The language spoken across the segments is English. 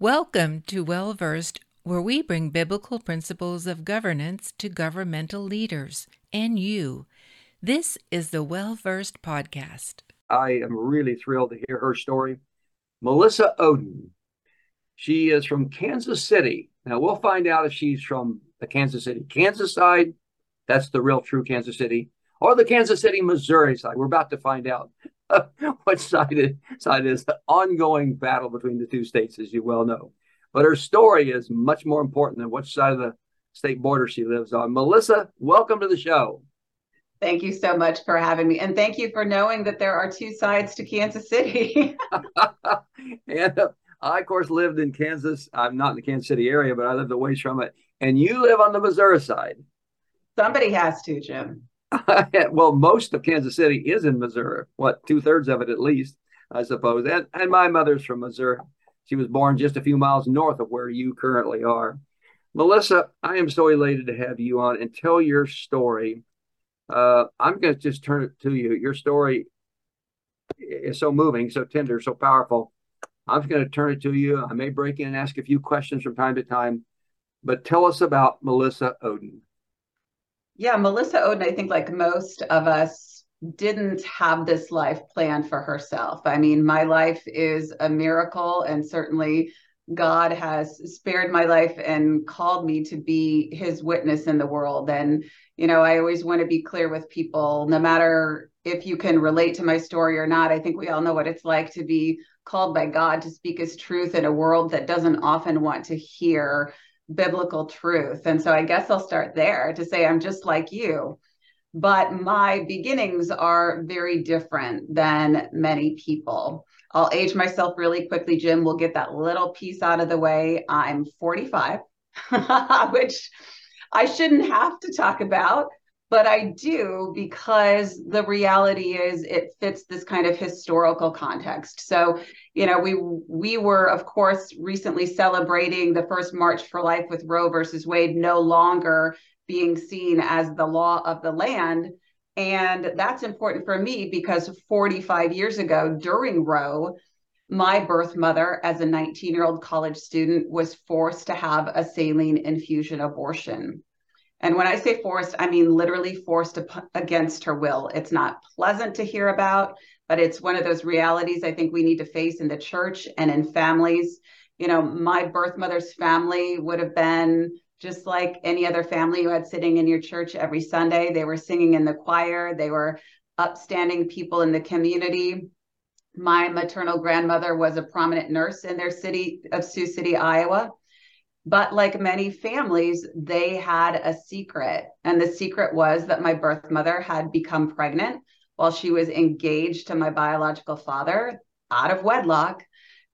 Welcome to Well Versed, where we bring biblical principles of governance to governmental leaders and you. This is the Well Versed podcast. I am really thrilled to hear her story. Melissa Ohden. She is from Kansas City. Now, we'll find out if she's from the Kansas City, Kansas side. That's the real true Kansas City, or the Kansas City, Missouri side. We're about to find out which side is, side is the ongoing battle between the two states, as you well know. But her story is much more important than which side of the state border she lives on. Melissa, welcome to the show. Thank you so much for having me. And thank you for knowing that there are two sides to Kansas City. and uh, I, of course, lived in Kansas. I'm not in the Kansas City area, but I lived away from it. And you live on the Missouri side. Somebody has to, Jim. well, most of Kansas City is in Missouri. What, two thirds of it at least, I suppose. And, and my mother's from Missouri. She was born just a few miles north of where you currently are. Melissa, I am so elated to have you on and tell your story. Uh, I'm going to just turn it to you. Your story is so moving, so tender, so powerful. I'm going to turn it to you. I may break in and ask a few questions from time to time, but tell us about Melissa Ohden. Yeah, Melissa Ohden, I think, like most of us, didn't have this life planned for herself. I mean, my life is a miracle, and certainly God has spared my life and called me to be his witness in the world. And, you know, I always want to be clear with people, no matter if you can relate to my story or not, I think we all know what it's like to be called by God to speak his truth in a world that doesn't often want to hear biblical truth. And so I guess I'll start there to say I'm just like you. But my beginnings are very different than many people. I'll age myself really quickly, Jim. We'll get that little piece out of the way. I'm 45, which I shouldn't have to talk about but I do because the reality is it fits this kind of historical context. So, you know, we we were of course recently celebrating the first March for Life with Roe versus Wade no longer being seen as the law of the land. And that's important for me because 45 years ago during Roe, my birth mother, as a 19 year old college student, was forced to have a saline infusion abortion. And when I say forced, I mean literally forced against her will. It's not pleasant to hear about, but it's one of those realities I think we need to face in the church and in families. You know, my birth mother's family would have been just like any other family you had sitting in your church every Sunday. They were singing in the choir, they were upstanding people in the community. My maternal grandmother was a prominent nurse in their city of Sioux City, Iowa. But like many families, they had a secret. And the secret was that my birth mother had become pregnant while she was engaged to my biological father out of wedlock.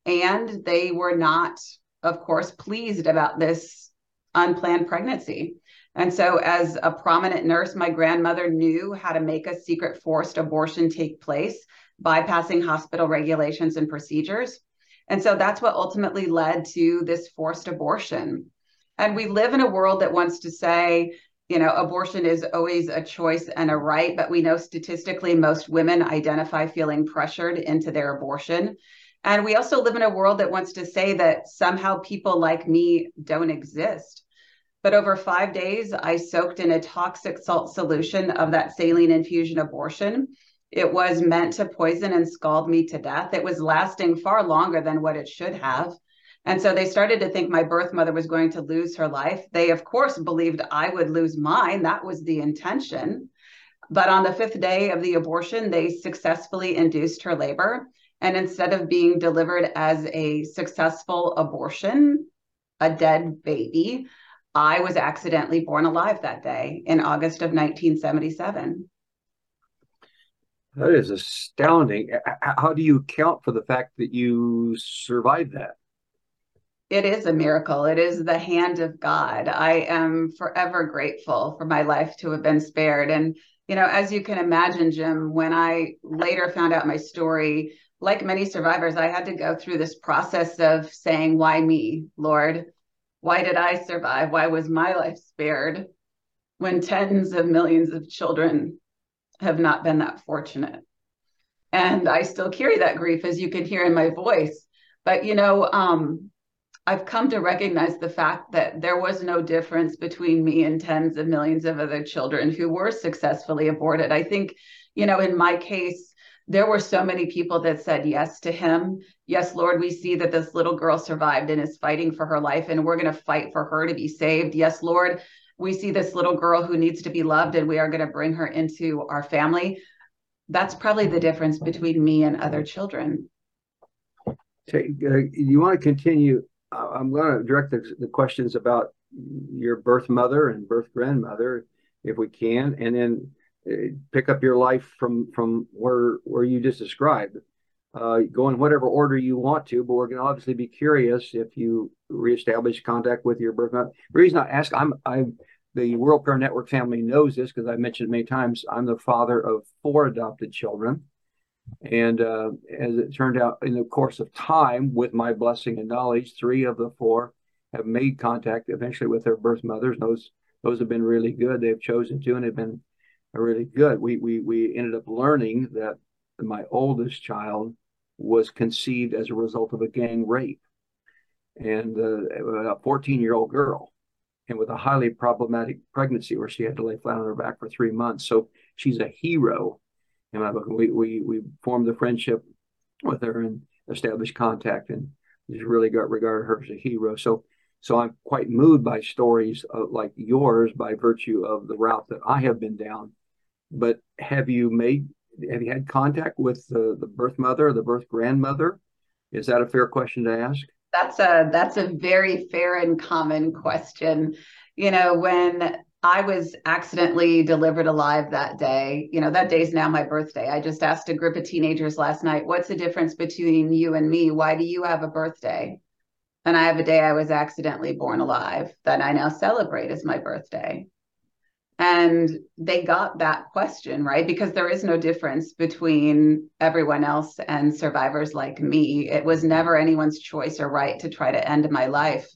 And they were not, of course, pleased about this unplanned pregnancy. And so, as a prominent nurse, my grandmother knew how to make a secret forced abortion take place, bypassing hospital regulations and procedures. And so that's what ultimately led to this forced abortion. And we live in a world that wants to say, you know, abortion is always a choice and a right, but we know statistically most women identify feeling pressured into their abortion. And we also live in a world that wants to say that somehow people like me don't exist. But over five days, I soaked in a toxic salt solution of that saline infusion abortion it was meant to poison and scald me to death. It was lasting far longer than what it should have. And so they started to think my birth mother was going to lose her life. They, of course, believed I would lose mine. That was the intention. But on the fifth day of the abortion, they successfully induced her labor. And instead of being delivered as a successful abortion, a dead baby, I was accidentally born alive that day in August of 1977. That is astounding. How do you account for the fact that you survived that? It is a miracle. It is the hand of God. I am forever grateful for my life to have been spared. And, you know, as you can imagine, Jim, when I later found out my story, like many survivors, I had to go through this process of saying, Why me, Lord? Why did I survive? Why was my life spared when tens of millions of children have not been that fortunate. And I still carry that grief, as you can hear in my voice. But, you know, um, I've come to recognize the fact that there was no difference between me and tens of millions of other children who were successfully aborted. I think, you know, in my case, there were so many people that said yes to him. Yes, Lord, we see that this little girl survived and is fighting for her life, and we're going to fight for her to be saved. Yes, Lord, we see this little girl who needs to be loved, and we are going to bring her into our family. That's probably the difference between me and other children. Okay, uh, you want to continue I'm going to direct the, the, questions about your birth mother and birth grandmother, if we can, and then uh, pick up your life from from where where you just described. Uh, go in whatever order you want to, but we're going to obviously be curious if you reestablish contact with your birth mother. The reason I ask, I'm I'm the World Prayer Network family knows this because I've mentioned many times. I'm the father of four adopted children. And uh, as it turned out, in the course of time, with my blessing and knowledge, three of the four have made contact eventually with their birth mothers. Those those have been really good. They've chosen to and have been really good. We we we ended up learning that my oldest child was conceived as a result of a gang rape, and uh, a 14 year old girl, and with a highly problematic pregnancy where she had to lay flat on her back for three months. So she's a hero in my book. We we we formed a friendship with her and established contact, and just really got regarded her as a hero. So so I'm quite moved by stories of, like yours by virtue of the route that I have been down. But have you made have you had contact with the, the birth mother the birth grandmother? Is that a fair question to ask? That's a that's a very fair and common question. You know, when I was accidentally delivered alive that day. You know, that day is now my birthday. I just asked a group of teenagers last night, what's the difference between you and me? Why do you have a birthday? And I have a day I was accidentally born alive that I now celebrate as my birthday. And they got that question, right? Because there is no difference between everyone else and survivors like me. It was never anyone's choice or right to try to end my life.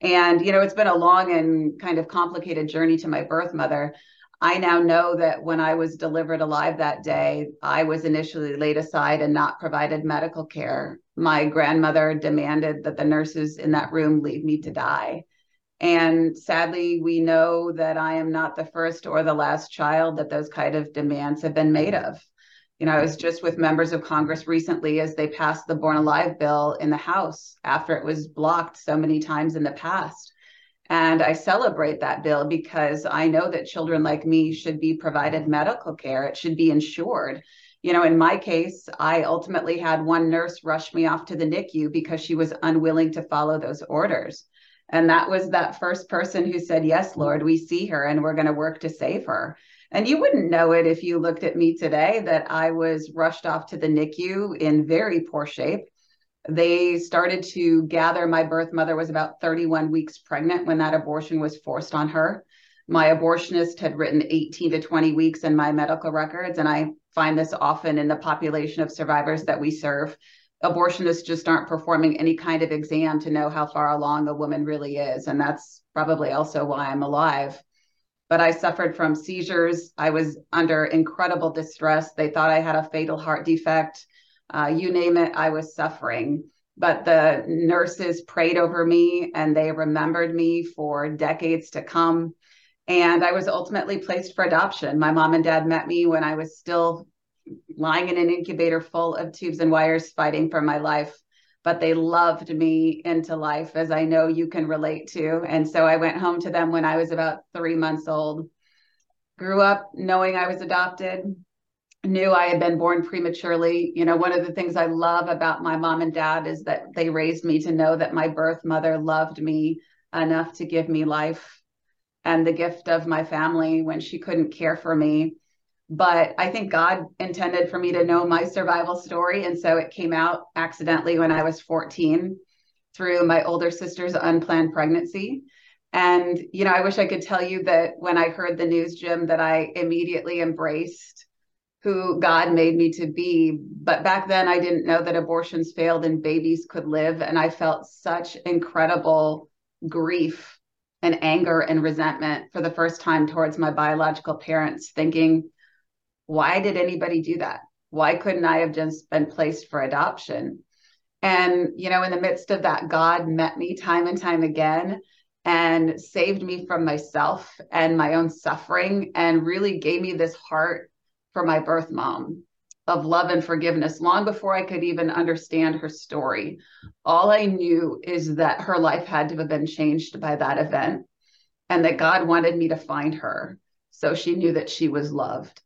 And, you know, it's been a long and kind of complicated journey to my birth mother. I now know that when I was delivered alive that day, I was initially laid aside and not provided medical care. My grandmother demanded that the nurses in that room leave me to die. And sadly, we know that I am not the first or the last child that those kind of demands have been made of. You know, I was just with members of Congress recently as they passed the Born Alive bill in the House after it was blocked so many times in the past. And I celebrate that bill because I know that children like me should be provided medical care. It should be insured. You know, in my case, I ultimately had one nurse rush me off to the NICU because she was unwilling to follow those orders. And that was that first person who said, Yes, Lord, we see her and we're going to work to save her. And you wouldn't know it if you looked at me today that I was rushed off to the NICU in very poor shape. They started to gather. My birth mother was about 31 weeks pregnant when that abortion was forced on her. My abortionist had written 18 to 20 weeks in my medical records. And I find this often in the population of survivors that we serve. Abortionists just aren't performing any kind of exam to know how far along a woman really is. And that's probably also why I'm alive but I suffered from seizures. I was under incredible distress. They thought I had a fatal heart defect. Uh, you name it, I was suffering. But the nurses prayed over me and they remembered me for decades to come. And I was ultimately placed for adoption. My mom and dad met me when I was still lying in an incubator full of tubes and wires, fighting for my life but they loved me into life, as I know you can relate to. And so I went home to them when I was about three months old. Grew up knowing I was adopted, knew I had been born prematurely. You know, one of the things I love about my mom and dad is that they raised me to know that my birth mother loved me enough to give me life and the gift of my family when she couldn't care for me but I think God intended for me to know my survival story. And so it came out accidentally when I was 14 through my older sister's unplanned pregnancy. And, you know, I wish I could tell you that when I heard the news, Jim, that I immediately embraced who God made me to be. But back then, I didn't know that abortions failed and babies could live. And I felt such incredible grief and anger and resentment for the first time towards my biological parents, thinking, why did anybody do that? Why couldn't I have just been placed for adoption? And, you know, in the midst of that, God met me time and time again and saved me from myself and my own suffering and really gave me this heart for my birth mom of love and forgiveness long before I could even understand her story. All I knew is that her life had to have been changed by that event and that God wanted me to find her. So she knew that she was loved.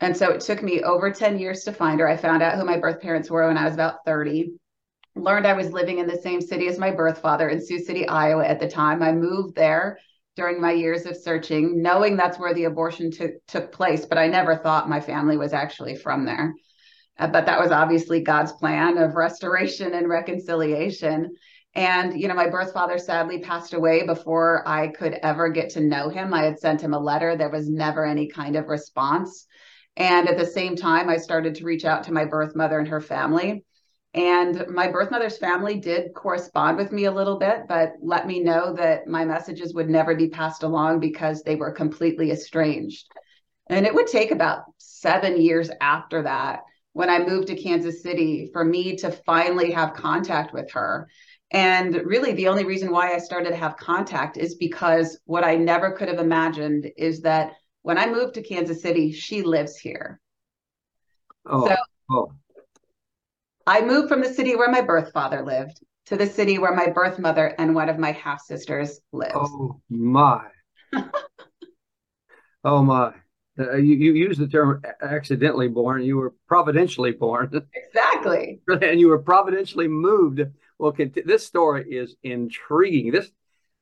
And so it took me over 10 years to find her. I found out who my birth parents were when I was about 30. Learned I was living in the same city as my birth father in Sioux City, Iowa at the time. I moved there during my years of searching, knowing that's where the abortion took took place, but I never thought my family was actually from there. Uh, but that was obviously God's plan of restoration and reconciliation. And, you know, my birth father sadly passed away before I could ever get to know him. I had sent him a letter. There was never any kind of response. And at the same time, I started to reach out to my birth mother and her family. And my birth mother's family did correspond with me a little bit, but let me know that my messages would never be passed along because they were completely estranged. And it would take about seven years after that, when I moved to Kansas City, for me to finally have contact with her. And really, the only reason why I started to have contact is because what I never could have imagined is that when I moved to Kansas City, she lives here. Oh, so oh. I moved from the city where my birth father lived to the city where my birth mother and one of my half sisters lives. Oh my. oh my. Uh, you, you use the term accidentally born. You were providentially born. Exactly. and you were providentially moved. Well, this story is intriguing. This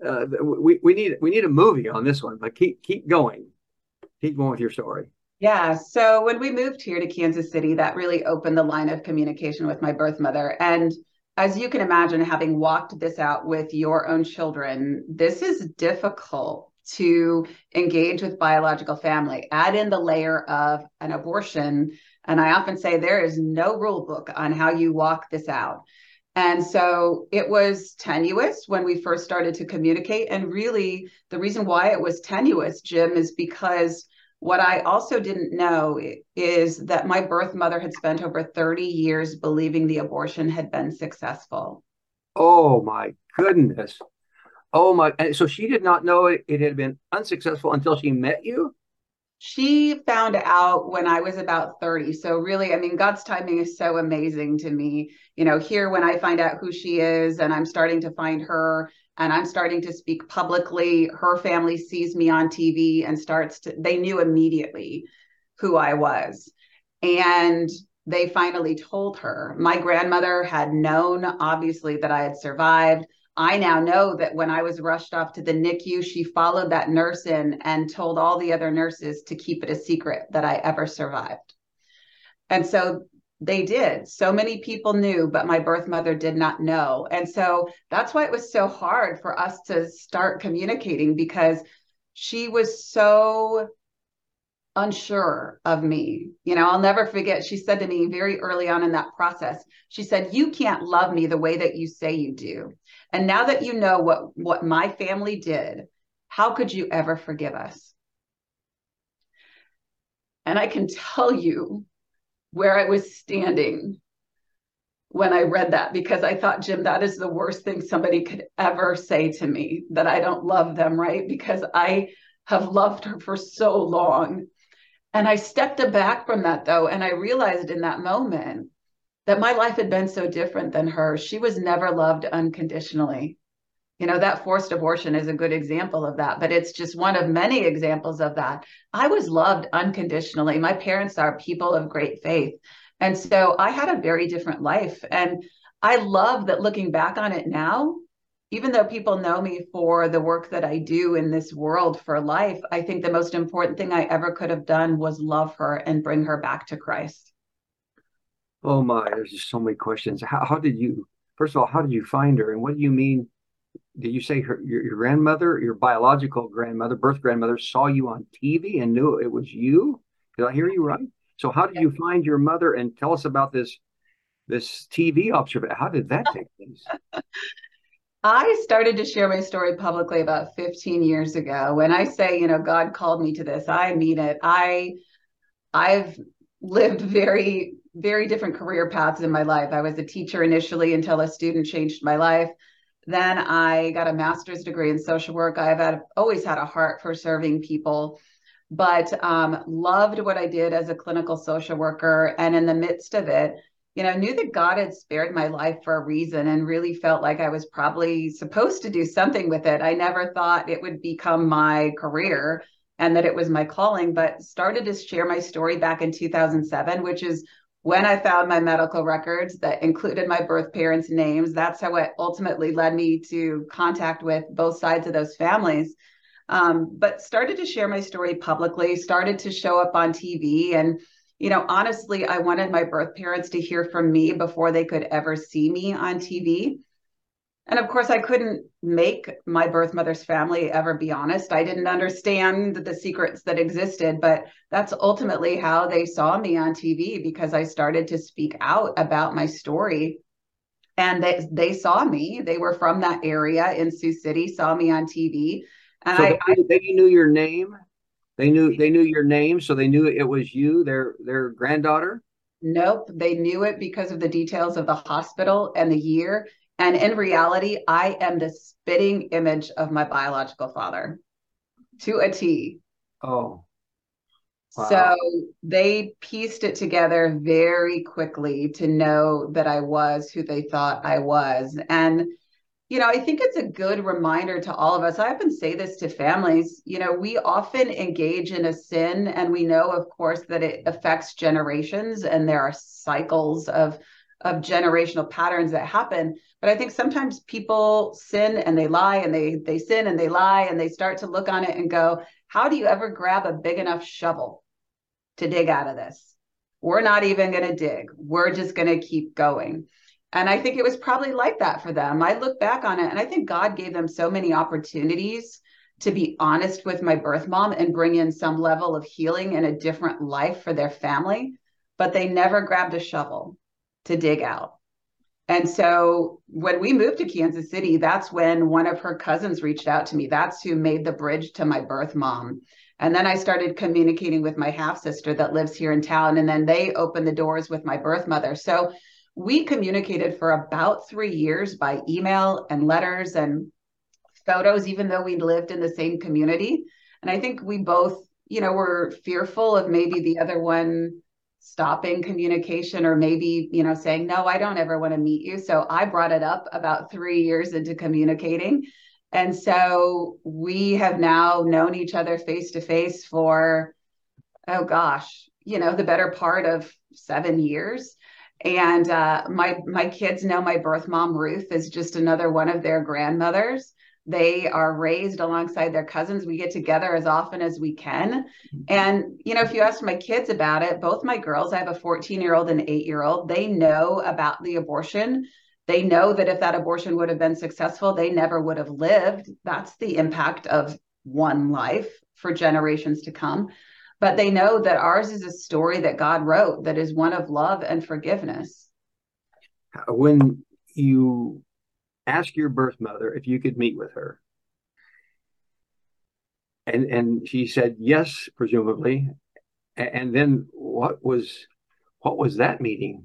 uh, we, we need we need a movie on this one, but keep keep going keep going with your story. Yeah. So when we moved here to Kansas City, that really opened the line of communication with my birth mother. And as you can imagine, having walked this out with your own children, this is difficult to engage with biological family. Add in the layer of an abortion. And I often say there is no rule book on how you walk this out. And so it was tenuous when we first started to communicate. And really, the reason why it was tenuous, Jim, is because what I also didn't know is that my birth mother had spent over 30 years believing the abortion had been successful. Oh my goodness. Oh my. And so she did not know it, it had been unsuccessful until she met you? She found out when I was about 30. So, really, I mean, God's timing is so amazing to me. You know, here when I find out who she is and I'm starting to find her and I'm starting to speak publicly. Her family sees me on TV and starts to, they knew immediately who I was. And they finally told her. My grandmother had known, obviously, that I had survived. I now know that when I was rushed off to the NICU, she followed that nurse in and told all the other nurses to keep it a secret that I ever survived. And so they did. So many people knew, but my birth mother did not know. And so that's why it was so hard for us to start communicating because she was so unsure of me. You know, I'll never forget, she said to me very early on in that process, she said, You can't love me the way that you say you do. And now that you know what, what my family did, how could you ever forgive us? And I can tell you where I was standing when I read that because I thought, Jim, that is the worst thing somebody could ever say to me that I don't love them, right? Because I have loved her for so long. And I stepped back from that though, and I realized in that moment that my life had been so different than hers. She was never loved unconditionally. You know, that forced abortion is a good example of that, but it's just one of many examples of that. I was loved unconditionally. My parents are people of great faith. And so I had a very different life. And I love that looking back on it now, even though people know me for the work that I do in this world for life, I think the most important thing I ever could have done was love her and bring her back to Christ. Oh my, there's just so many questions. How, how did you, first of all, how did you find her? And what do you mean did you say her, your, your grandmother, your biological grandmother, birth grandmother, saw you on TV and knew it was you? Did I hear you right? So how did you find your mother? And tell us about this this TV observation. How did that take place? I started to share my story publicly about 15 years ago. When I say, you know, God called me to this, I mean it. I I've lived very very different career paths in my life. I was a teacher initially until a student changed my life. Then I got a master's degree in social work. I've had, always had a heart for serving people, but um, loved what I did as a clinical social worker. And in the midst of it, you know, knew that God had spared my life for a reason and really felt like I was probably supposed to do something with it. I never thought it would become my career and that it was my calling, but started to share my story back in 2007, which is when I found my medical records that included my birth parents' names. That's how it ultimately led me to contact with both sides of those families. Um, but started to share my story publicly, started to show up on TV and you know, honestly, I wanted my birth parents to hear from me before they could ever see me on TV. And of course, I couldn't make my birth mother's family ever be honest. I didn't understand the secrets that existed, but that's ultimately how they saw me on TV because I started to speak out about my story. And they, they saw me. They were from that area in Sioux City, saw me on TV. And so I, they, they knew your name. They knew they knew your name, so they knew it was you, their their granddaughter. Nope, they knew it because of the details of the hospital and the year. And in reality, I am the spitting image of my biological father to a T. Oh. Wow. So they pieced it together very quickly to know that I was who they thought I was. And you know, I think it's a good reminder to all of us. I often say this to families. You know, we often engage in a sin, and we know, of course, that it affects generations, and there are cycles of of generational patterns that happen. But I think sometimes people sin and they lie, and they they sin and they lie, and they start to look on it and go, "How do you ever grab a big enough shovel to dig out of this? We're not even going to dig. We're just going to keep going." And I think it was probably like that for them. I look back on it and I think God gave them so many opportunities to be honest with my birth mom and bring in some level of healing and a different life for their family, but they never grabbed a shovel to dig out. And so when we moved to Kansas City, that's when one of her cousins reached out to me. That's who made the bridge to my birth mom. And then I started communicating with my half sister that lives here in town. And then they opened the doors with my birth mother. So we communicated for about three years by email and letters and photos, even though we lived in the same community. And I think we both, you know, were fearful of maybe the other one stopping communication or maybe, you know, saying, no, I don't ever want to meet you. So I brought it up about three years into communicating. And so we have now known each other face to face for, oh gosh, you know, the better part of seven years and uh, my my kids know my birth mom Ruth is just another one of their grandmothers. They are raised alongside their cousins. We get together as often as we can. Mm-hmm. And, you know, if you ask my kids about it, both my girls, I have a 14 year old and eight year old, they know about the abortion. They know that if that abortion would have been successful, they never would have lived. That's the impact of one life for generations to come but they know that ours is a story that God wrote that is one of love and forgiveness. When you ask your birth mother if you could meet with her, and and she said yes, presumably, and then what was what was that meeting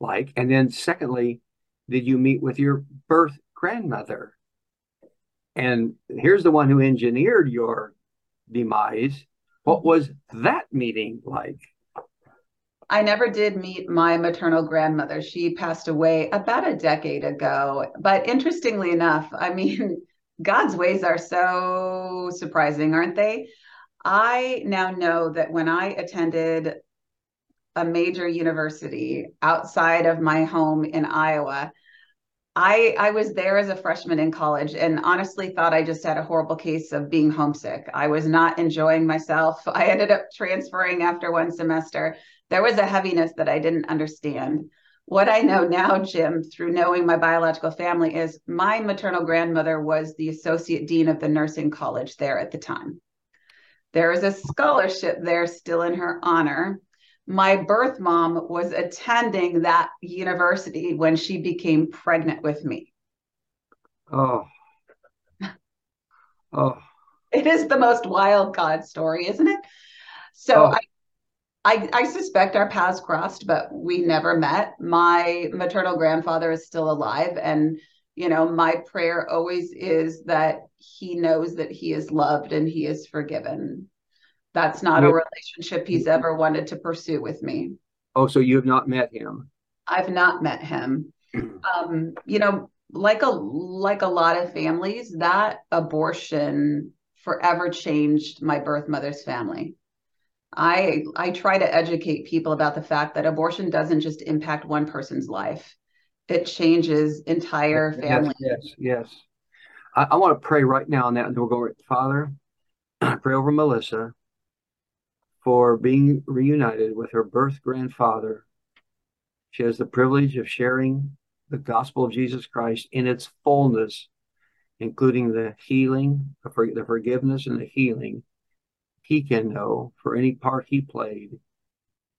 like? And then secondly, did you meet with your birth grandmother? And here's the one who engineered your demise what was that meeting like? I never did meet my maternal grandmother. She passed away about a decade ago. But interestingly enough, I mean, God's ways are so surprising, aren't they? I now know that when I attended a major university outside of my home in Iowa, I I was there as a freshman in college and honestly thought I just had a horrible case of being homesick. I was not enjoying myself. I ended up transferring after one semester. There was a heaviness that I didn't understand. What I know now, Jim, through knowing my biological family is my maternal grandmother was the associate dean of the nursing college there at the time. There is a scholarship there still in her honor my birth mom was attending that university when she became pregnant with me. Oh. Oh. It is the most wild God story, isn't it? So oh. I I, I suspect our paths crossed, but we never met. My maternal grandfather is still alive. And, you know, my prayer always is that he knows that he is loved and he is forgiven. That's not a relationship he's ever wanted to pursue with me. Oh, so you have not met him? I've not met him. um, you know, like a like a lot of families, that abortion forever changed my birth mother's family. I I try to educate people about the fact that abortion doesn't just impact one person's life; it changes entire families. Yes, yes. yes. I, I, want to pray right now on that, and we'll go. Father, I pray over Melissa for being reunited with her birth grandfather. She has the privilege of sharing the gospel of Jesus Christ in its fullness, including the healing, the, the forgiveness, and the healing he can know for any part he played.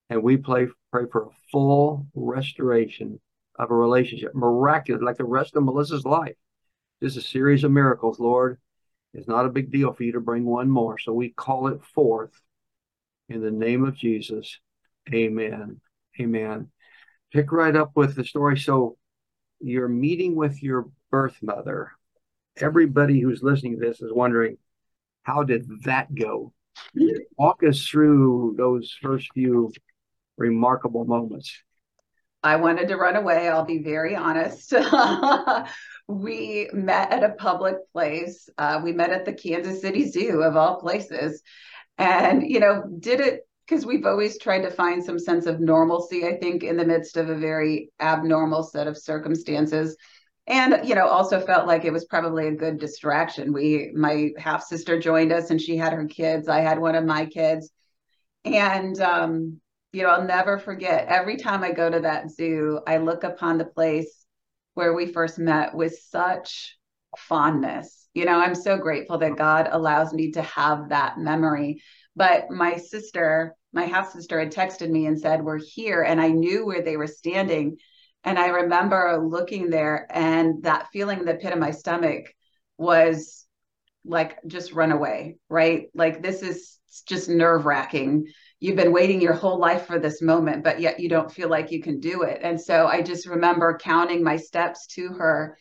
And we play, pray for a full restoration of a relationship, miraculous, like the rest of Melissa's life. This is a series of miracles, Lord. It's not a big deal for you to bring one more. So we call it forth in the name of Jesus. Amen. Amen. Pick right up with the story. So you're meeting with your birth mother. Everybody who's listening to this is wondering, how did that go? Walk us through those first few remarkable moments. I wanted to run away. I'll be very honest. we met at a public place. Uh, we met at the Kansas City Zoo, of all places. And, you know, did it because we've always tried to find some sense of normalcy, I think, in the midst of a very abnormal set of circumstances and you know also felt like it was probably a good distraction. We my half sister joined us and she had her kids. I had one of my kids. And um you know i'll never forget every time i go to that zoo i look upon the place where we first met with such fondness. You know i'm so grateful that god allows me to have that memory. But my sister my half sister had texted me and said we're here and i knew where they were standing and I remember looking there and that feeling in the pit of my stomach was like, just run away, right? Like, this is just nerve wracking. You've been waiting your whole life for this moment, but yet you don't feel like you can do it. And so I just remember counting my steps to her.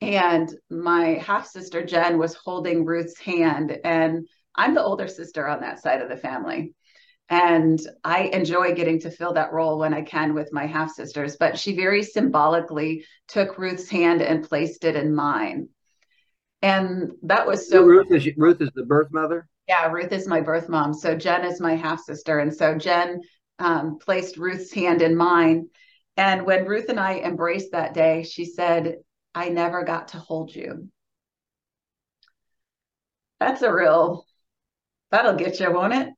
And my half sister, Jen, was holding Ruth's hand. And I'm the older sister on that side of the family. And I enjoy getting to fill that role when I can with my half sisters. But she very symbolically took Ruth's hand and placed it in mine. And that was so. Ruth is Ruth is the birth mother. Yeah, Ruth is my birth mom. So Jen is my half sister, and so Jen um, placed Ruth's hand in mine. And when Ruth and I embraced that day, she said, "I never got to hold you." That's a real That'll get you, won't it?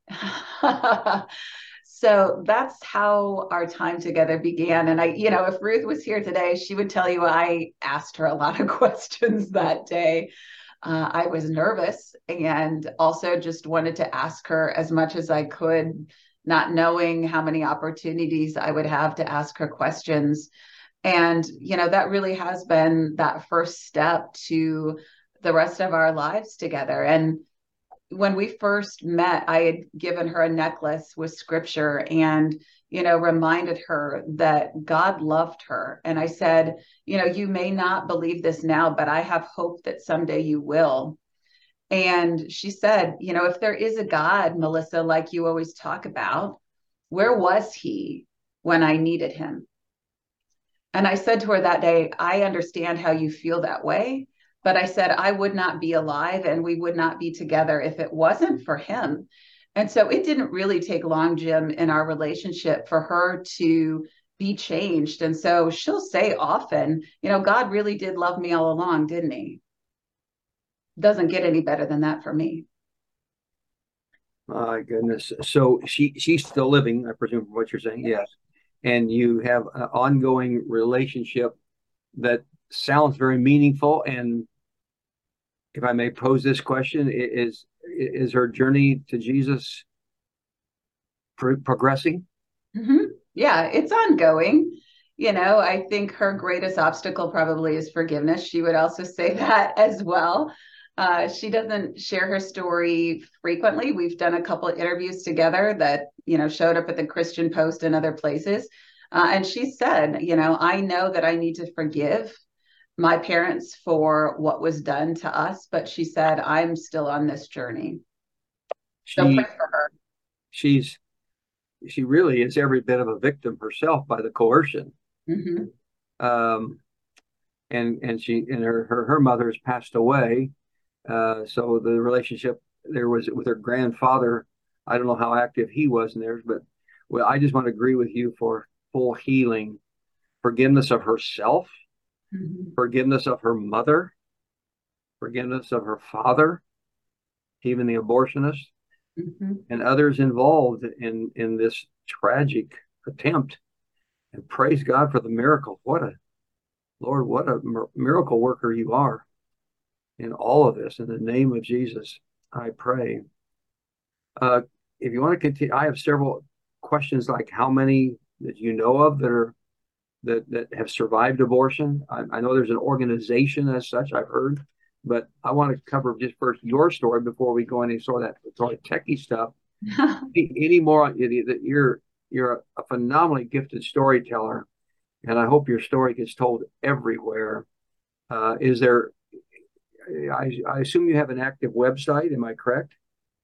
so that's how our time together began. And I, you know, if Ruth was here today, she would tell you I asked her a lot of questions that day. Uh, I was nervous and also just wanted to ask her as much as I could, not knowing how many opportunities I would have to ask her questions. And, you know, that really has been that first step to the rest of our lives together. And when we first met, I had given her a necklace with scripture and, you know, reminded her that God loved her. And I said, you know, you may not believe this now, but I have hope that someday you will. And she said, you know, if there is a God, Melissa, like you always talk about, where was he when I needed him? And I said to her that day, I understand how you feel that way. But I said, I would not be alive and we would not be together if it wasn't for him. And so it didn't really take long, Jim, in our relationship for her to be changed. And so she'll say often, you know, God really did love me all along, didn't he? Doesn't get any better than that for me. My goodness. So she she's still living, I presume, from what you're saying. Yes. And you have an ongoing relationship that sounds very meaningful. And if I may pose this question, is is her journey to Jesus pro- progressing? Mm-hmm. Yeah, it's ongoing. You know, I think her greatest obstacle probably is forgiveness. She would also say that as well. Uh, she doesn't share her story frequently. We've done a couple of interviews together that you know showed up at the Christian Post and other places, uh, and she said, you know, I know that I need to forgive my parents for what was done to us, but she said, I'm still on this journey. She, so pray for her. She's she really is every bit of a victim herself by the coercion. Mm-hmm. Um, and and she and her her, her mother has passed away uh, so the relationship there was with her grandfather. I don't know how active he was in theirs, but well, I just want to agree with you for full healing, forgiveness of herself, mm-hmm. forgiveness of her mother, forgiveness of her father, even the abortionist, mm-hmm. and others involved in in this tragic attempt. And praise God for the miracle. What a Lord, what a miracle worker you are in all of this. In the name of Jesus, I pray. Uh, if you want to continue, I have several questions like how many that you know of that are that that have survived abortion. I, I know there's an organization as such. I've heard, but I want to cover just first your story before we go any sort of that sort of techie stuff. any, any more that you're you're a phenomenally gifted storyteller, and I hope your story gets told everywhere. Uh, is there I, I assume you have an active website. Am I correct?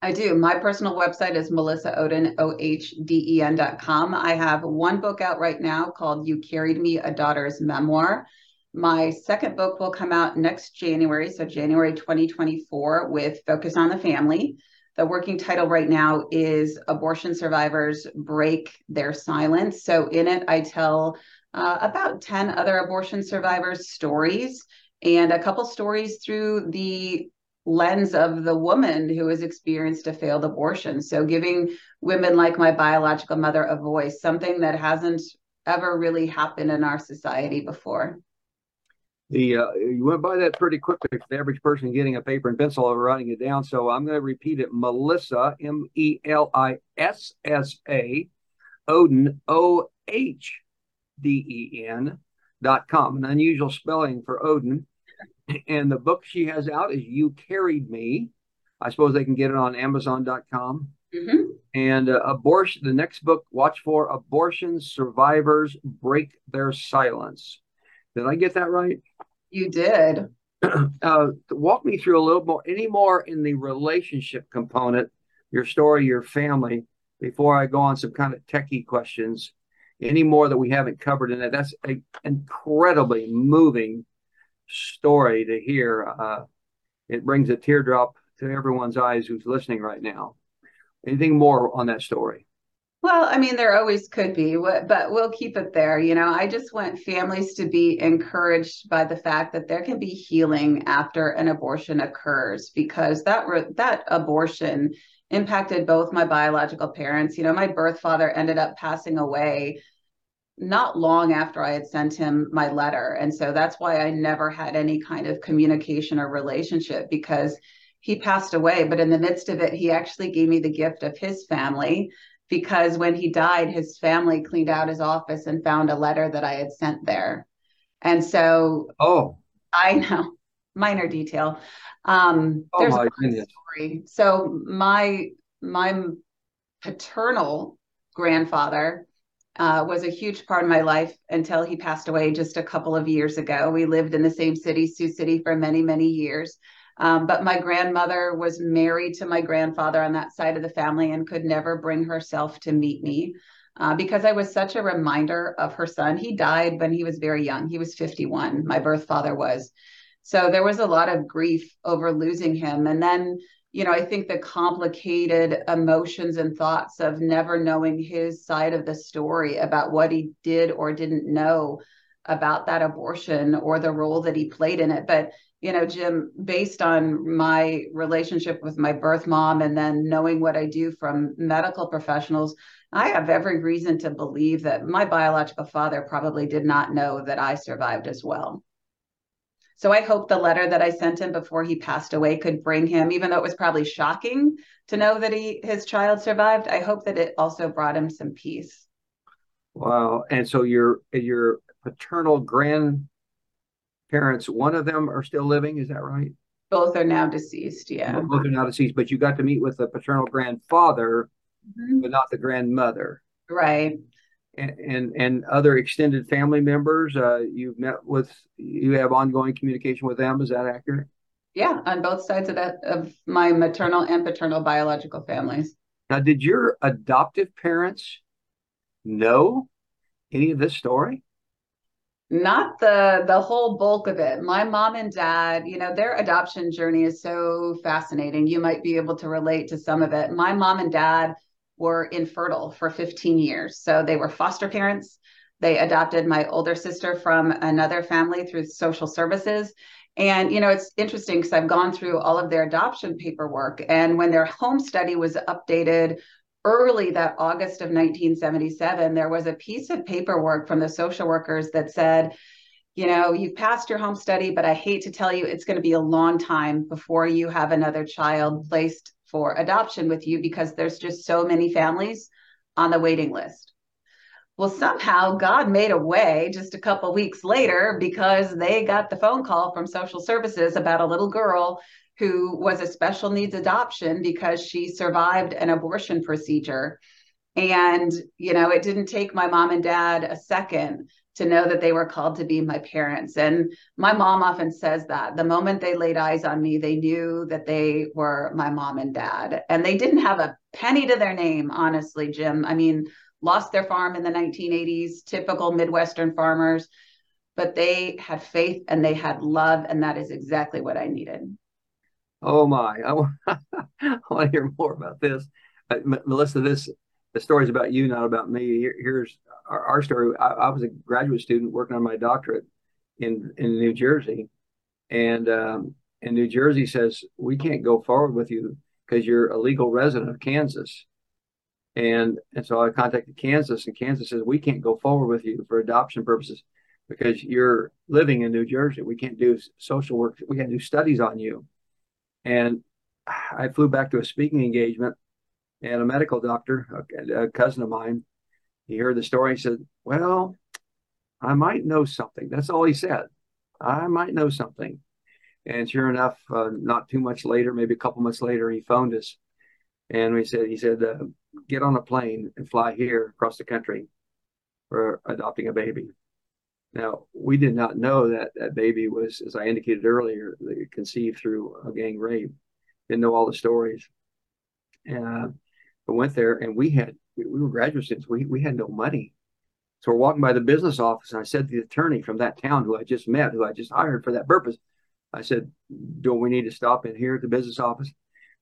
I do. My personal website is Melissa Ohden, O-H-D-E-N.com. I have one book out right now called You Carried Me, A Daughter's Memoir. My second book will come out next January, so January 2024, with Focus on the Family. The working title right now is Abortion Survivors Break Their Silence. So in it, I tell uh, about 10 other abortion survivors' stories and a couple stories through the lens of the woman who has experienced a failed abortion. So giving women like my biological mother a voice, something that hasn't ever really happened in our society before. The uh, you went by that pretty quickly for the average person getting a paper and pencil or writing it down. So I'm going to repeat it. Melissa M E L I S S A Ohden O H D E N dot com. An unusual spelling for Ohden. And the book she has out is You Carried Me. I suppose they can get it on Amazon.com. Mm-hmm. And uh, abortion, the next book, watch for Abortion Survivors Break Their Silence. Did I get that right? You did. Uh, walk me through a little more, any more in the relationship component, your story, your family, before I go on some kind of techie questions. Any more that we haven't covered in that? That's an incredibly moving story to hear. Uh, it brings a teardrop to everyone's eyes who's listening right now. Anything more on that story? Well, I mean, there always could be, but we'll keep it there. You know, I just want families to be encouraged by the fact that there can be healing after an abortion occurs, because that that abortion impacted both my biological parents. You know, my birth father ended up passing away not long after I had sent him my letter. And so that's why I never had any kind of communication or relationship because he passed away. But in the midst of it, he actually gave me the gift of his family because when he died, his family cleaned out his office and found a letter that I had sent there. And so, oh, I know, minor detail. Um, oh, there's my goodness. story. So my my paternal grandfather uh, was a huge part of my life until he passed away just a couple of years ago. We lived in the same city, Sioux City, for many, many years. Um, but my grandmother was married to my grandfather on that side of the family and could never bring herself to meet me uh, because I was such a reminder of her son. He died when he was very young. He was 51. My birth father was. So there was a lot of grief over losing him. And then you know, I think the complicated emotions and thoughts of never knowing his side of the story about what he did or didn't know about that abortion or the role that he played in it. But, you know, Jim, based on my relationship with my birth mom and then knowing what I do from medical professionals, I have every reason to believe that my biological father probably did not know that I survived as well. So I hope the letter that I sent him before he passed away could bring him, even though it was probably shocking to know that he his child survived. I hope that it also brought him some peace. Wow! And so your your paternal grandparents, one of them are still living. Is that right? Both are now deceased. Yeah. Both are now deceased, but you got to meet with the paternal grandfather, mm-hmm. but not the grandmother. Right. And, and, and other extended family members, uh, you've met with, you have ongoing communication with them. Is that accurate? Yeah, on both sides of that of my maternal and paternal biological families. Now, did your adoptive parents know any of this story? Not the the whole bulk of it. My mom and dad, you know, their adoption journey is so fascinating. You might be able to relate to some of it. My mom and dad were infertile for 15 years. So they were foster parents. They adopted my older sister from another family through social services. And, you know, it's interesting because I've gone through all of their adoption paperwork. And when their home study was updated early that August of 1977, there was a piece of paperwork from the social workers that said, you know, you've passed your home study, but I hate to tell you, it's going to be a long time before you have another child placed for adoption with you because there's just so many families on the waiting list. Well, somehow God made a way just a couple weeks later because they got the phone call from social services about a little girl who was a special needs adoption because she survived an abortion procedure. And, you know, it didn't take my mom and dad a second to know that they were called to be my parents. And my mom often says that the moment they laid eyes on me, they knew that they were my mom and dad. And they didn't have a penny to their name, honestly, Jim. I mean, lost their farm in the 1980s, typical Midwestern farmers, but they had faith and they had love. And that is exactly what I needed. Oh my, I want, I want to hear more about this. Uh, Melissa, this the story's about you, not about me. Here, here's our, our story. I, I, was a graduate student working on my doctorate in in New Jersey, and um, and New Jersey says we can't go forward with you because you're a legal resident of Kansas. And and so I contacted Kansas, and Kansas says we can't go forward with you for adoption purposes because you're living in New Jersey. We can't do social work. We can't do studies on you. And I flew back to a speaking engagement, and a medical doctor, a, a cousin of mine, he heard the story. He said, "Well, I might know something." That's all he said. I might know something. And sure enough, uh, not too much later, maybe a couple months later, he phoned us, and we said, he said, uh, "Get on a plane and fly here across the country for adopting a baby." Now, we did not know that that baby was, as I indicated earlier, conceived through a gang rape. Didn't know all the stories. And we went there and we had, we were graduate students. We, we had no money. So we're walking by the business office and I said to the attorney from that town who I just met, who I just hired for that purpose, I said, don't we need to stop in here at the business office?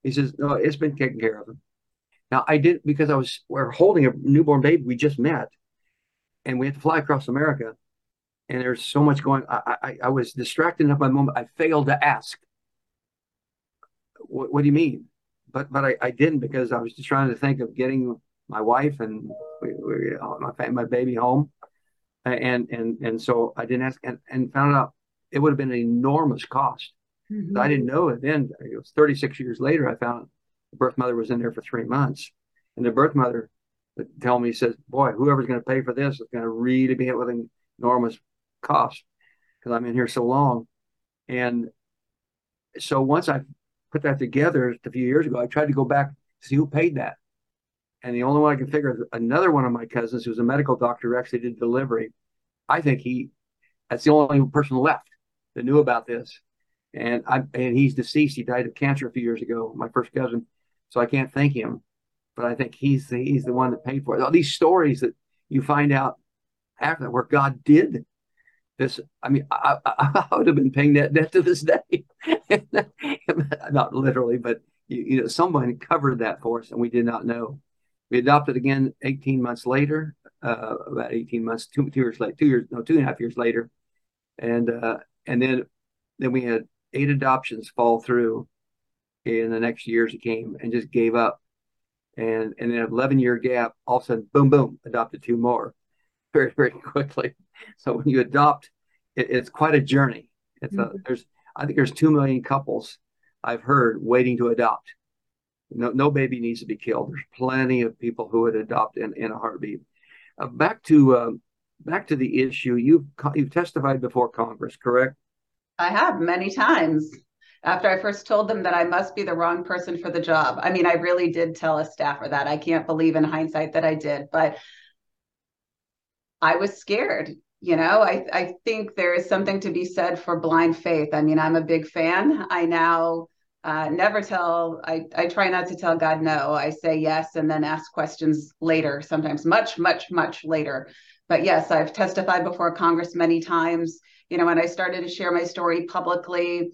He says, no, it's been taken care of. Now I didn't because I was, we're holding a newborn baby we just met and we had to fly across America and there's so much going. I, I, I was distracted enough by the moment. I failed to ask. What, what do you mean? But but I, I didn't because I was just trying to think of getting my wife and we, we, my my baby home, and and and so I didn't ask and, and found out it would have been an enormous cost. Mm-hmm. I didn't know it then. It was 36 years later. I found the birth mother was in there for three months, and the birth mother tell me says, "Boy, whoever's going to pay for this is going to really be hit with an enormous cost because I'm in here so long. And so once I put that together a few years ago, I tried to go back see who paid that. And the only one I can figure is another one of my cousins who's a medical doctor who actually did delivery. I think he that's the only person left that knew about this. And I and he's deceased. He died of cancer a few years ago, my first cousin. So I can't thank him. But I think he's the he's the one that paid for it. All these stories that you find out after that where God did this i mean I, I, I, would have been paying that debt to this day not literally but you, you, know someone covered that for us and we did not know. We adopted again 18 months later uh, about 18 months two, two years late two years no two and a half years later. And uh, and then then we had eight adoptions fall through in the next years it came and just gave up. And and then an 11 year gap all of a sudden boom boom adopted two more very very quickly. So when you adopt, it, it's quite a journey. It's mm-hmm. a, there's I think there's two million couples I've heard waiting to adopt. No, no baby needs to be killed. There's plenty of people who would adopt in, in a heartbeat. Uh, back to uh, back to the issue. You've you've testified before Congress, correct? I have many times. after I first told them that I must be the wrong person for the job. I mean, I really did tell a staffer that. I can't believe in hindsight that I did, but I was scared. You know, I, I think there is something to be said for blind faith. I mean, I'm a big fan. I now uh, never tell, I, I try not to tell God no. I say yes and then ask questions later, sometimes much, much, much later. But yes, I've testified before Congress many times. You know, when I started to share my story publicly,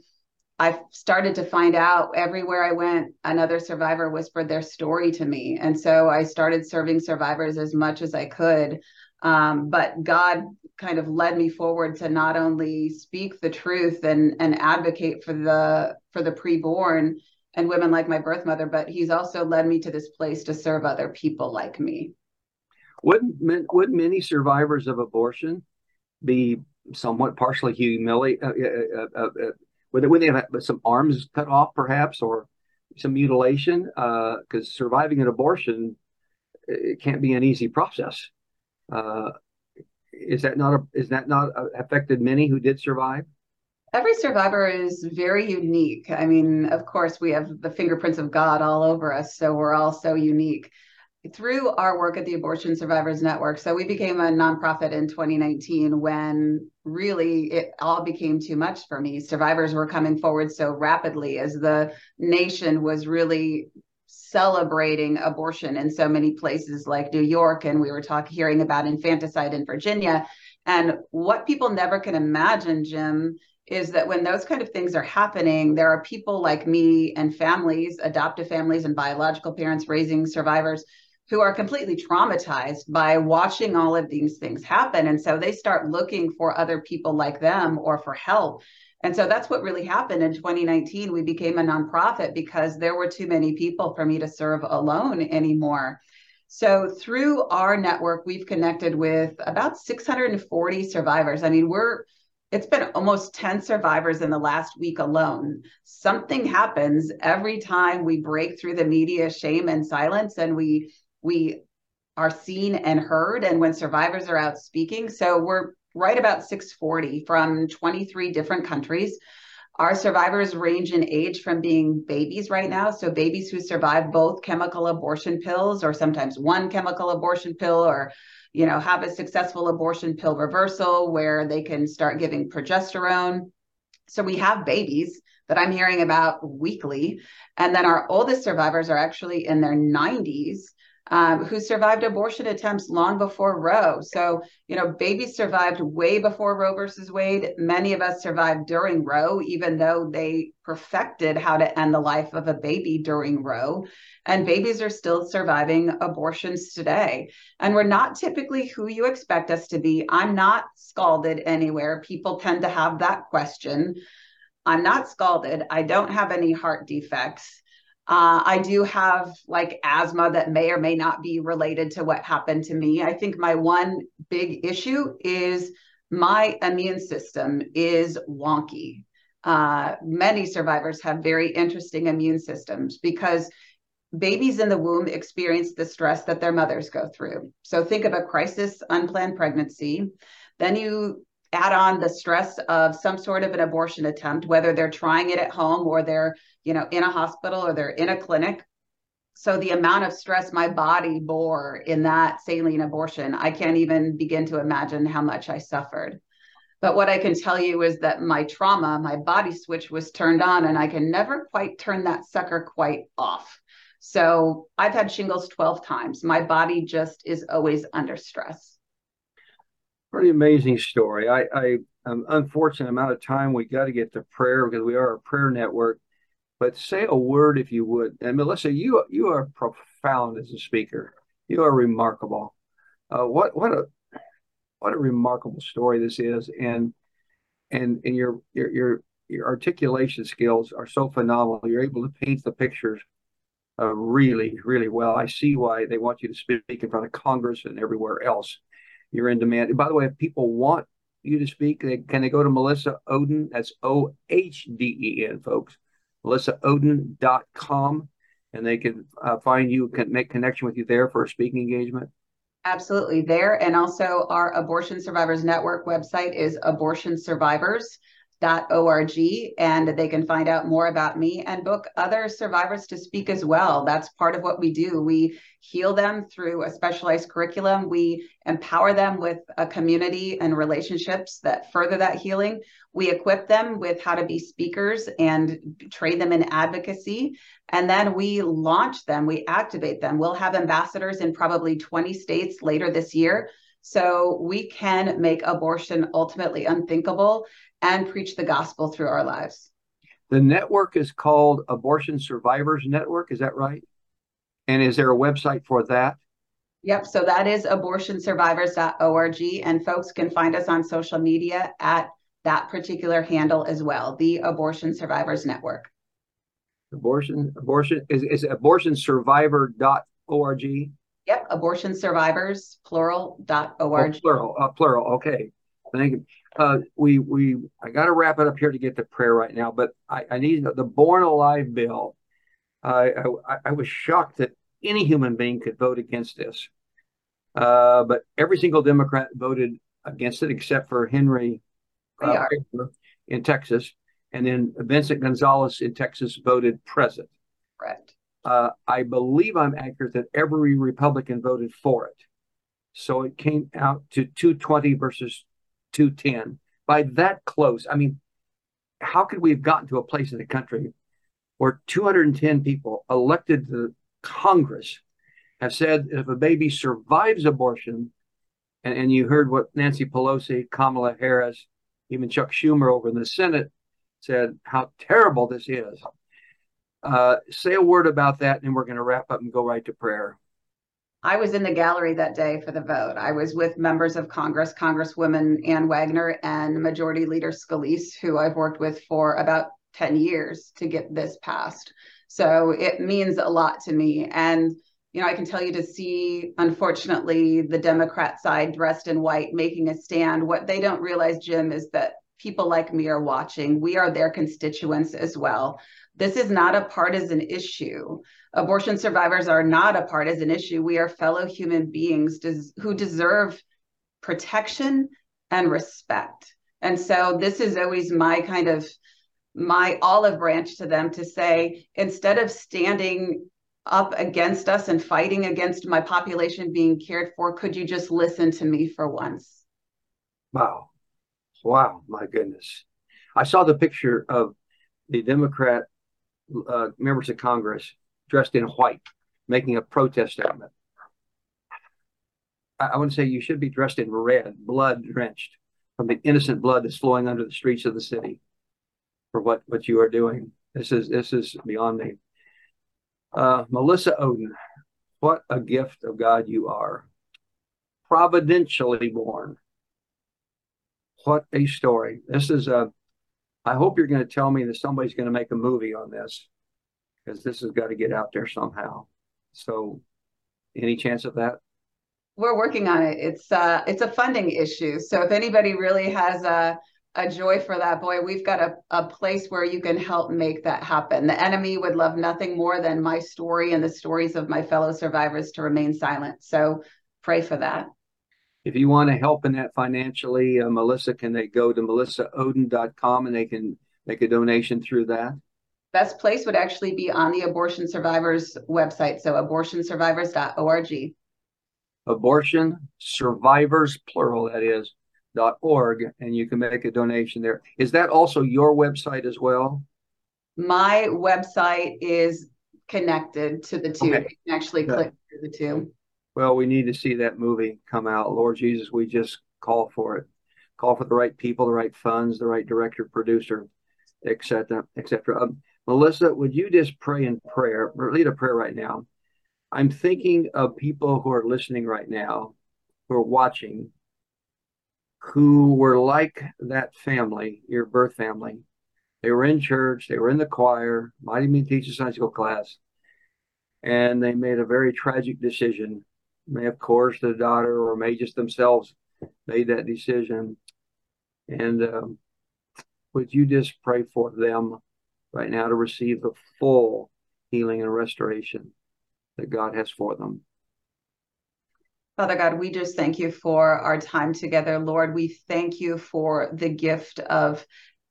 I started to find out everywhere I went, another survivor whispered their story to me. And so I started serving survivors as much as I could. Um, but God kind of led me forward to not only speak the truth and and advocate for the for the preborn and women like my birth mother, but He's also led me to this place to serve other people like me. Would would many survivors of abortion be somewhat partially humiliated? Uh uh, uh, uh, uh, would, they, would they have some arms cut off, perhaps, or some mutilation? Because uh, surviving an abortion it can't be an easy process. Uh, is that not a, is that not uh, affected many who did survive? Every survivor is very unique. I mean, of course, we have the fingerprints of God all over us, so we're all so unique through our work at the Abortion Survivors Network. So we became a nonprofit in 2019 when really it all became too much for me. Survivors were coming forward so rapidly as the nation was really celebrating abortion in so many places like New York and we were talking hearing about infanticide in Virginia. And what people never can imagine Jim is that when those kind of things are happening, there are people like me and families, adoptive families and biological parents raising survivors who are completely traumatized by watching all of these things happen. And so they start looking for other people like them or for help. And so that's what really happened in 2019. We became a nonprofit because there were too many people for me to serve alone anymore. So through our network, we've connected with about 640 survivors. I mean, we're it's been almost 10 survivors in the last week alone. Something happens every time we break through the media shame and silence and we we are seen and heard and when survivors are out speaking. So we're right about 640 from 23 different countries. Our survivors range in age from being babies right now. So babies who survive both chemical abortion pills or sometimes one chemical abortion pill or you know have a successful abortion pill reversal where they can start giving progesterone. So we have babies that I'm hearing about weekly. And then our oldest survivors are actually in their 90s um, who survived abortion attempts long before Roe. So, you know, babies survived way before Roe versus Wade. Many of us survived during Roe, even though they perfected how to end the life of a baby during Roe. And babies are still surviving abortions today. And we're not typically who you expect us to be. I'm not scalded anywhere. People tend to have that question. I'm not scalded. I don't have any heart defects. Uh, I do have like asthma that may or may not be related to what happened to me. I think my one big issue is my immune system is wonky. Uh, many survivors have very interesting immune systems because babies in the womb experience the stress that their mothers go through. So think of a crisis unplanned pregnancy. Then you add on the stress of some sort of an abortion attempt, whether they're trying it at home or they're, you know, in a hospital or they're in a clinic. So the amount of stress my body bore in that saline abortion, I can't even begin to imagine how much I suffered. But what I can tell you is that my trauma, my body switch was turned on, and I can never quite turn that sucker quite off. So I've had shingles 12 times. My body just is always under stress pretty amazing story. I, I am unfortunate amount of time we got to get to prayer because we are a prayer network. But say a word if you would. And Melissa, you you are profound as a speaker. You are remarkable. Uh, what what a what a remarkable story this is, and and and your your your your articulation skills are so phenomenal. You're able to paint the pictures uh, really really well. I see why they want you to speak in front of Congress and everywhere else you're in demand. By the way, if people want you to speak, they, can they go to Melissa Ohden? That's O H D E N, folks. MelissaOhden.com, and they can uh, find you, can make connection with you there for a speaking engagement. Absolutely, there. And also, our Abortion Survivors Network website is Abortion Survivors org and they can find out more about me and book other survivors to speak as well. That's part of what we do. We heal them through a specialized curriculum. We empower them with a community and relationships that further that healing. We equip them with how to be speakers and train them in advocacy. And then we launch them, we activate them. We'll have ambassadors in probably 20 states later this year. So we can make abortion ultimately unthinkable and preach the gospel through our lives. The network is called Abortion Survivors Network. Is that right? And is there a website for that? Yep. So that is abortionsurvivors.org. And folks can find us on social media at that particular handle as well, the Abortion Survivors Network. Abortion, abortion is, is abortionsurvivor.org. Yep, abortion survivors, plural, dot org. Oh, plural, uh, plural. Okay. Thank you. Uh, we we I got to wrap it up here to get to prayer right now, but I, I need the Born Alive bill. I, I, I was shocked that any human being could vote against this, uh, but every single Democrat voted against it except for Henry uh, in Texas, and then Vincent Gonzalez in Texas voted present. Right. Uh, I believe I'm accurate that every Republican voted for it. So it came out to 220 versus 210 by that close. I mean, how could we have gotten to a place in the country where 210 people elected to Congress have said if a baby survives abortion, and, and you heard what Nancy Pelosi, Kamala Harris, even Chuck Schumer over in the Senate said how terrible this is. Uh, say a word about that, and we're going to wrap up and go right to prayer. I was in the gallery that day for the vote. I was with members of Congress, Congresswoman Ann Wagner and Majority Leader Scalise, who I've worked with for about 10 years to get this passed. So it means a lot to me. And, you know, I can tell you to see, unfortunately, the Democrat side dressed in white making a stand. What they don't realize, Jim, is that people like me are watching. We are their constituents as well. This is not a partisan issue. Abortion survivors are not a partisan issue. We are fellow human beings des- who deserve protection and respect. And so this is always my kind of my olive branch to them to say instead of standing up against us and fighting against my population being cared for, could you just listen to me for once? Wow. Wow, my goodness. I saw the picture of the Democrat uh, members of Congress dressed in white making a protest statement. I, I want to say you should be dressed in red, blood drenched from the innocent blood that's flowing under the streets of the city for what, what you are doing. This is this is beyond me. Uh, Melissa Ohden, what a gift of God you are. Providentially born. What a story. This is a I hope you're going to tell me that somebody's going to make a movie on this because this has got to get out there somehow. So, any chance of that? We're working on it. It's uh, it's a funding issue. So if anybody really has a a joy for that boy, we've got a, a place where you can help make that happen. The enemy would love nothing more than my story and the stories of my fellow survivors to remain silent. So pray for that. If you want to help in that financially, uh, Melissa, can they go to melissaohden.com and they can make a donation through that? Best place would actually be on the Abortion Survivors website. So abortionsurvivors.org. Abortion Survivors, plural, that is, dot org, and you can make a donation there. Is that also your website as well? My website is connected to the two. Okay. You can actually click through the two. Well, we need to see that movie come out. Lord Jesus, we just call for it. Call for the right people, the right funds, the right director, producer, etc., etc. Um, Melissa, would you just pray in prayer, or lead a prayer right now? I'm thinking of people who are listening right now, who are watching, who were like that family, your birth family. They were in church, they were in the choir, might even teach a Sunday school class, and they made a very tragic decision may have coerced the daughter or may just themselves made that decision. And um, would you just pray for them right now to receive the full healing and restoration that God has for them? Father God, we just thank you for our time together. Lord, we thank you for the gift of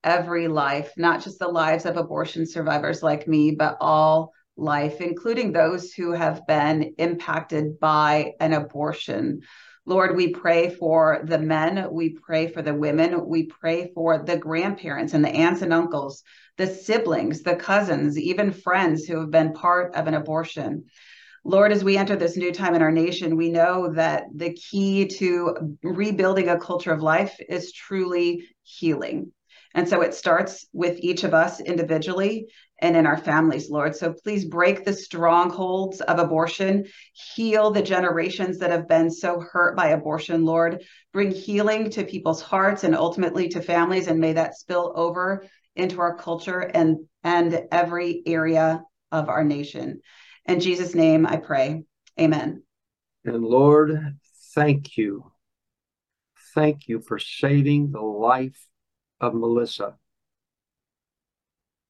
every life, not just the lives of abortion survivors like me, but all life, including those who have been impacted by an abortion. Lord, we pray for the men, we pray for the women, we pray for the grandparents and the aunts and uncles, the siblings, the cousins, even friends who have been part of an abortion. Lord, as we enter this new time in our nation, we know that the key to rebuilding a culture of life is truly healing. And so it starts with each of us individually and in our families, Lord. So please break the strongholds of abortion, heal the generations that have been so hurt by abortion, Lord. Bring healing to people's hearts and ultimately to families, and may that spill over into our culture and, and every area of our nation. In Jesus' name I pray. Amen. And Lord, thank you. Thank you for saving the life of Melissa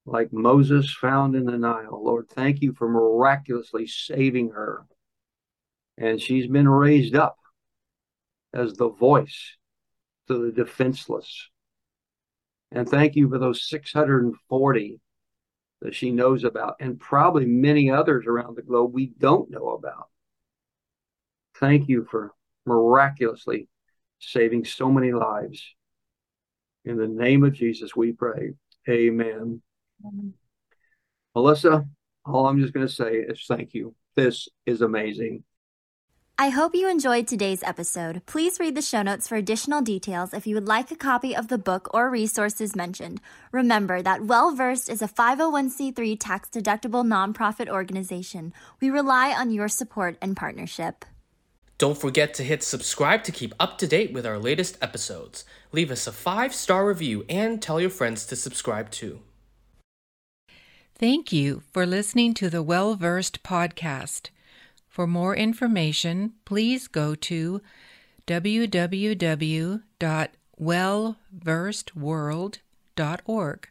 like Moses found in the Nile. Lord, thank you for miraculously saving her. And she's been raised up as the voice to the defenseless. And thank you for those 640 that she knows about, and probably many others around the globe we don't know about. Thank you for miraculously saving so many lives. In the name of Jesus, we pray. Amen. Melissa, all I'm just going to say is thank you. This is amazing. I hope you enjoyed today's episode. Please read the show notes for additional details if you would like a copy of the book or resources mentioned. Remember that Well Versed is a 501c3 tax deductible nonprofit organization. We rely on your support and partnership. Don't forget to hit subscribe to keep up to date with our latest episodes. Leave us a five star review and tell your friends to subscribe too. Thank you for listening to the Well Versed podcast. For more information, please go to www.wellversedworld.org.